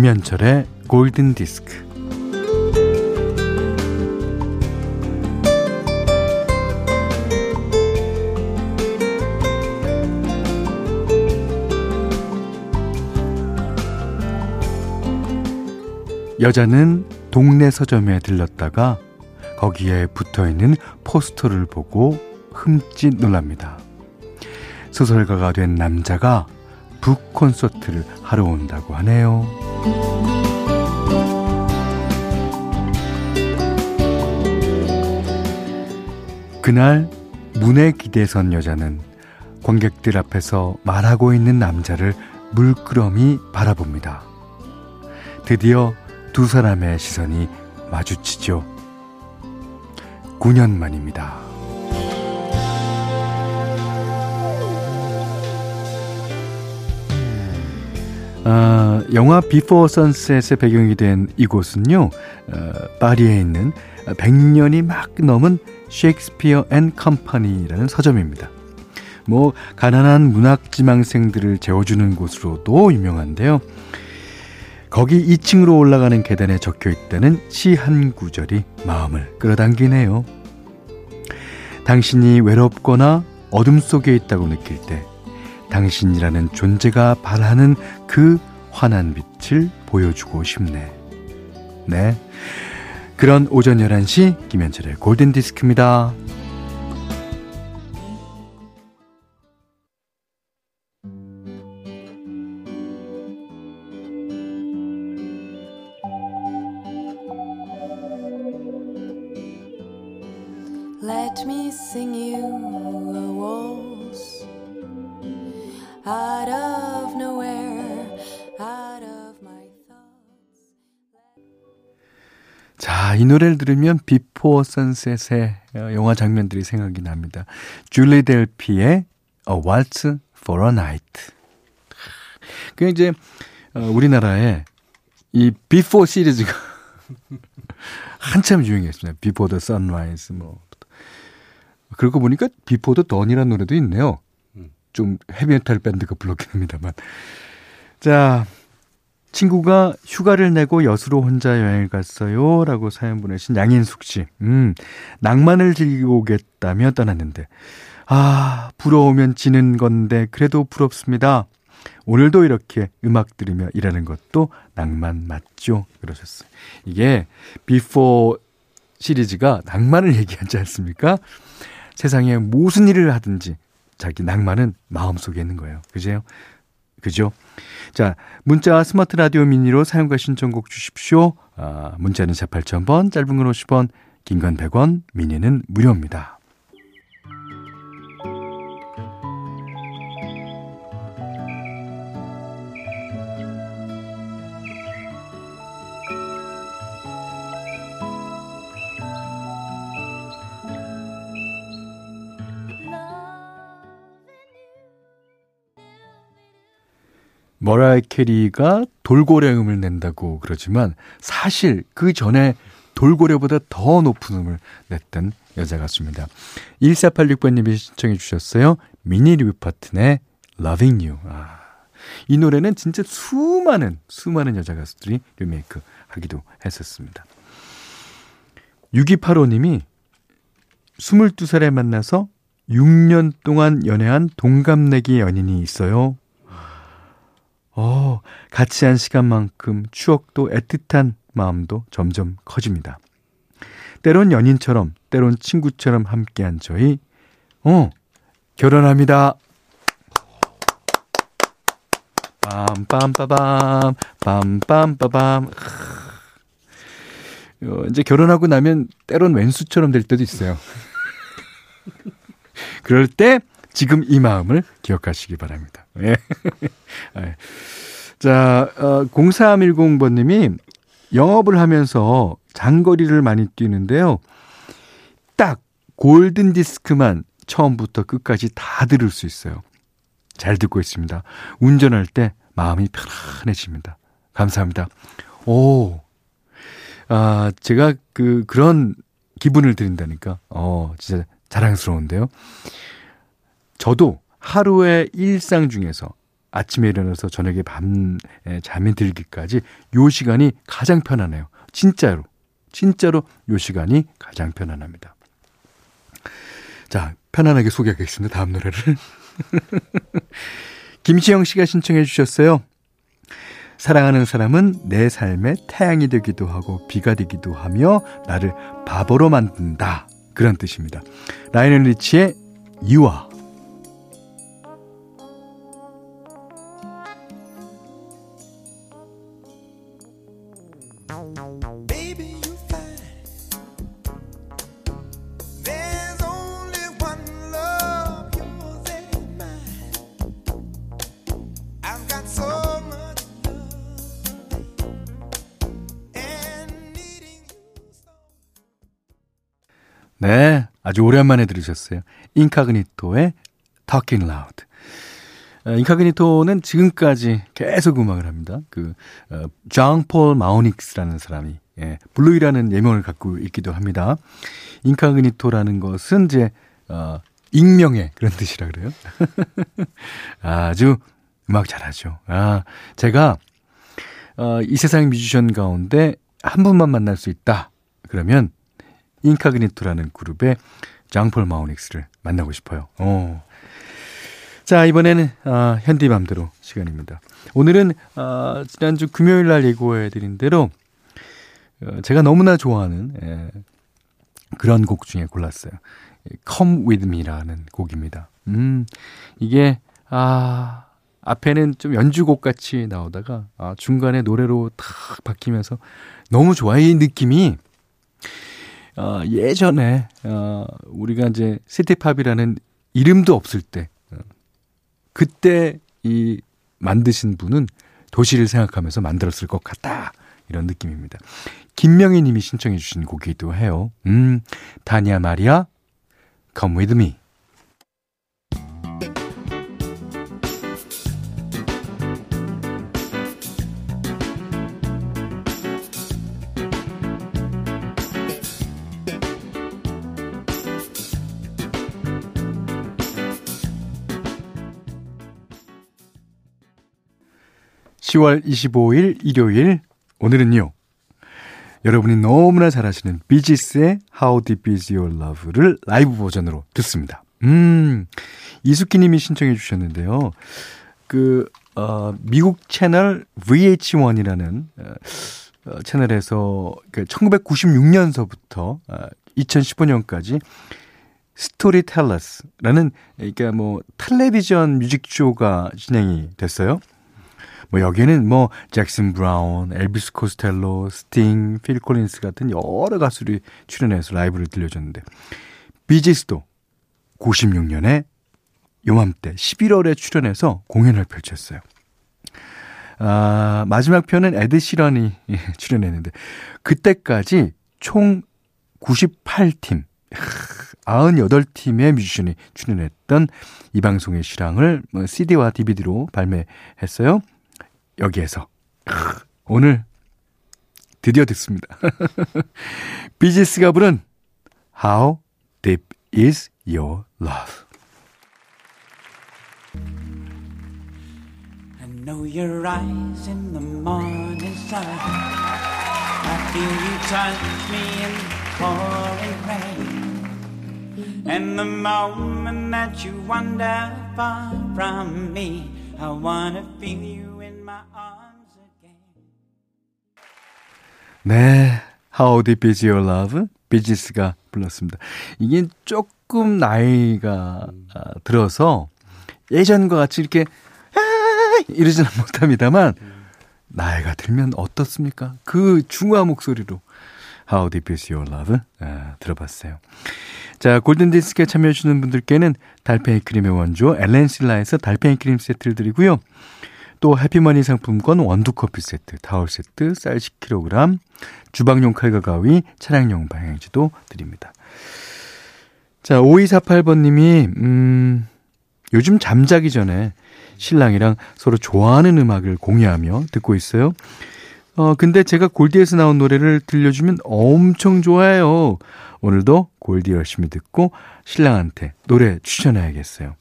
김현철의 골든 디스크. 여자는 동네 서점에 들렀다가 거기에 붙어 있는 포스터를 보고 흠칫 놀랍니다. 소설가가 된 남자가 북 콘서트를 하러 온다고 하네요. 그날 문에 기대선 여자는 관객들 앞에서 말하고 있는 남자를 물끄러미 바라봅니다. 드디어 두 사람의 시선이 마주치죠. 9년 만입니다. 아, 영화 비포 선셋의 배경이 된 이곳은요, 어, 파리에 있는 100년이 막 넘은 셰익스피어 앤 컴퍼니라는 서점입니다. 뭐, 가난한 문학 지망생들을 재워주는 곳으로도 유명한데요. 거기 2층으로 올라가는 계단에 적혀 있다는 시 한 구절이 마음을 끌어당기네요. 당신이 외롭거나 어둠 속에 있다고 느낄 때 당신이라는 존재가 발하는 그 환한 빛을 보여주고 싶네. 네. 그런 오전 11시 김현철의 골든 디스크입니다. Let me sing you a waltz out of nowhere, out of my thoughts. 자, 이 노래를 들으면 비포 선셋의 영화 장면들이 생각이 납니다. 줄리 델피의 A Waltz for a Night. 그 이제 우리나라에 이 비포 시리즈가 한참 유행했습니다. Before the Sunrise 뭐 그러고 보니까 Before the Dawn이라는 노래도 있네요. 좀 헤비메탈 밴드가 불렀긴 합니다만. 자, 친구가 휴가를 내고 여수로 혼자 여행을 갔어요. 라고 사연 보내신 양인숙 씨. 음, 낭만을 즐기고 오겠다며 떠났는데. 아, 부러우면 지는 건데, 그래도 부럽습니다. 오늘도 이렇게 음악 들으며 일하는 것도 낭만 맞죠? 그러셨어요. 이게 비포 시리즈가 낭만을 얘기하지 않습니까? 세상에 무슨 일을 하든지 자기 낭만은 마음속에 있는 거예요. 그죠? 그죠? 자, 문자 스마트 라디오 미니로 사연과 신청곡 주십시오. 아, 문자는 4 8000번, 짧은 건 50원, 긴 건 100원, 미니는 무료입니다. 머라이 캐리가 돌고래 음을 낸다고 그러지만 사실 그 전에 돌고래보다 더 높은 음을 냈던 여자 가수입니다. 1486번님이 신청해 주셨어요. 미니 리브파튼의 Loving You. 아, 이 노래는 진짜 수많은 수많은 여자 가수들이 리메이크 하기도 했었습니다. 6285님이 22살에 만나서 6년 동안 연애한 동갑내기 연인이 있어요. 어, 같이 한 시간만큼 추억도 애틋한 마음도 점점 커집니다. 때론 연인처럼, 때론 친구처럼 함께한 저희, 어, 결혼합니다. 빰빰빠밤, 빰빰빠밤. 어, 이제 결혼하고 나면 때론 왼수처럼 될 때도 있어요. 그럴 때 지금 이 마음을 기억하시기 바랍니다. 예. 예. 자, 어, 0310번님이 영업을 하면서 장거리를 많이 뛰는데요. 딱 골든 디스크만 처음부터 끝까지 다 들을 수 있어요. 잘 듣고 있습니다. 운전할 때 마음이 편안해집니다. 감사합니다. 오, 아, 제가 그, 그런 기분을 드린다니까. 어, 진짜 자랑스러운데요. 저도 하루의 일상 중에서 아침에 일어나서 저녁에 밤에 잠이 들기까지 요 시간이 가장 편안해요. 진짜로. 진짜로 요 시간이 가장 편안합니다. 자, 편안하게 소개하겠습니다. 다음 노래를. 김시영 씨가 신청해 주셨어요. 사랑하는 사람은 내 삶의 태양이 되기도 하고 비가 되기도 하며 나를 바보로 만든다. 그런 뜻입니다. 라이언 리치의 유아. 네, 아주 오랜만에 들으셨어요. Incognito의 Talking Loud. 어, Incognito는 지금까지 계속 음악을 합니다. 그, 어, 장폴 마오닉이라는 사람이, 예, Bluey라는 예명을 갖고 있기도 합니다. Incognito라는 것은 이제, 어, 익명의 그런 뜻이라 그래요. 아주 음악 잘하죠. 아, 제가, 어, 이 세상 뮤지션 가운데 한 분만 만날 수 있다. 그러면 인카그니토라는 그룹의 장폴 마오닉스를 만나고 싶어요. 어. 자, 이번에는 아, 현디맘대로 시간입니다. 오늘은 아, 지난주 금요일 날 예고해 드린 대로 어, 제가 너무나 좋아하는 예, 그런 곡 중에 골랐어요. Come With Me라는 곡입니다. 음, 이게 아 앞에는 좀 연주곡 같이 나오다가 아, 중간에 노래로 탁 바뀌면서 너무 좋아. 이 느낌이 어, 예전에 어, 우리가 이제 시티팝이라는 이름도 없을 때 어, 그때 이 만드신 분은 도시를 생각하면서 만들었을 것 같다. 이런 느낌입니다. 김명희 님이 신청해 주신 곡이기도 해요. 음, 다니아 마리아, Come With Me. 10월 25일 일요일 오늘은요. 여러분이 너무나 잘 아시는 Bee Gees의 How Deep Is Your Love를 라이브 버전으로 듣습니다. 음, 이수기 님이 신청해 주셨는데요. 그, 어, 미국 채널 VH1이라는 어, 어, 채널에서 그 1996년서부터 어, 2015년까지 Storytellers라는 그러니까 뭐 텔레비전 뮤직쇼가 진행이 됐어요. 뭐 여기에는 뭐 잭슨 브라운, 엘비스 코스텔로, 스팅, 필 콜린스 같은 여러 가수들이 출연해서 라이브를 들려줬는데 Bee Gees도 96년에 요맘때 11월에 출연해서 공연을 펼쳤어요. 아, 마지막 편은 에드 시런이 출연했는데 그때까지 총 98팀 98팀의 뮤지션이 출연했던 이 방송의 실황을 CD와 뭐 DVD로 발매했어요. 여기에서 오늘 드디어 듣습니다. 비지스가 부른 How Deep Is Your Love? I know your eyes in the morning sun. I feel you touch me in the pouring rain. And the moment that you wander far from me, I wanna feel you. 네. How Deep Is Your Love? 비지스가 불렀습니다. 이게 조금 나이가 아, 들어서 예전과 같이 이렇게 아, 이러지는 못합니다만 나이가 들면 어떻습니까? 그 중화 목소리로 How Deep Is Your Love 아, 들어봤어요. 자, 골든디스크에 참여해주시는 분들께는 달팽이 크림의 원조 엘렌실라에서 달팽이 크림 세트를 드리고요. 또 해피머니 상품권 원두커피 세트, 타월 세트, 쌀 10kg, 주방용 칼과 가위, 차량용 방향지도 드립니다. 자, 5248번님이, 음, 요즘 잠자기 전에 신랑이랑 서로 좋아하는 음악을 공유하며 듣고 있어요. 어, 근데 제가 골디에서 나온 노래를 들려주면 엄청 좋아해요. 오늘도 골디 열심히 듣고 신랑한테 노래 추천해야겠어요.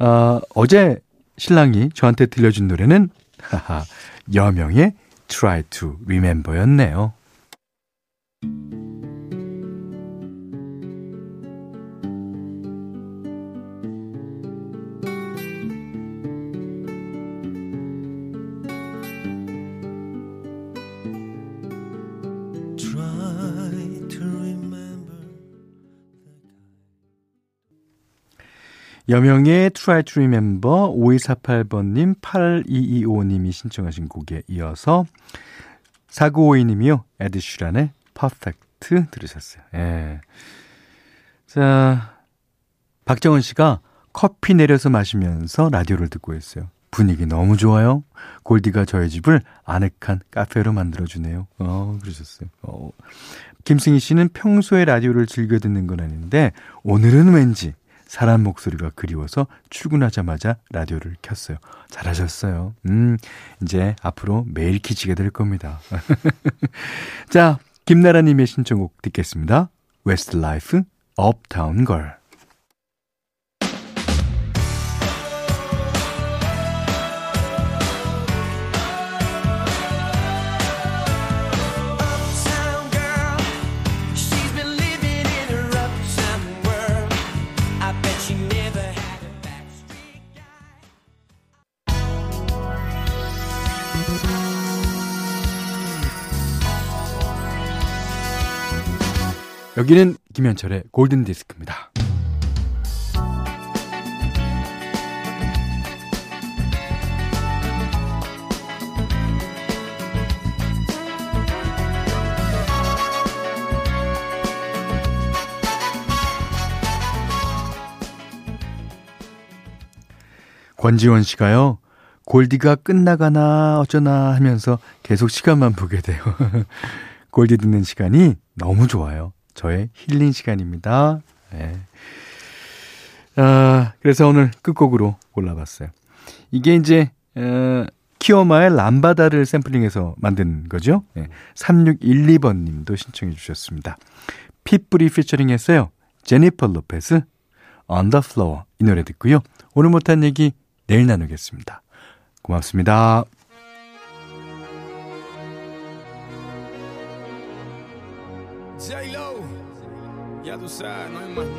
어, 어제 신랑이 저한테 들려준 노래는 하하 여명의 Try to Remember였네요. 여명의 Try to Remember 5248번님 8225님이 신청하신 곡에 이어서 4952님이요. 에드슈란의 Perfect 들으셨어요. 예. 자, 박정은 씨가 커피 내려서 마시면서 라디오를 듣고 있어요. 분위기 너무 좋아요. 골디가 저의 집을 아늑한 카페로 만들어주네요. 어, 그러셨어요. 어. 김승희 씨는 평소에 라디오를 즐겨 듣는 건 아닌데, 오늘은 왠지 사람 목소리가 그리워서 출근하자마자 라디오를 켰어요. 잘하셨어요. 음, 이제 앞으로 매일 켜시게 될 겁니다. 자, 김나라님의 신청곡 듣겠습니다. Westlife, Uptown Girl. 여기는 김현철의 골든 디스크입니다. 권지원 씨가요. 골디가 끝나가나 어쩌나 하면서 계속 시간만 보게 돼요. 골디 듣는 시간이 너무 좋아요. 저의 힐링 시간입니다. 네. 아, 그래서 오늘 끝곡으로 골라봤어요. 이게 이제, 어, 키오마의 람바다를 샘플링해서 만든 거죠. 네. 3612번 님도 신청해 주셨습니다. 핏불이 피처링 했어요. 제니퍼 로페스, Floor. 이 노래 듣고요. 오늘 못한 얘기 내일 나누겠습니다. 고맙습니다. Não é mais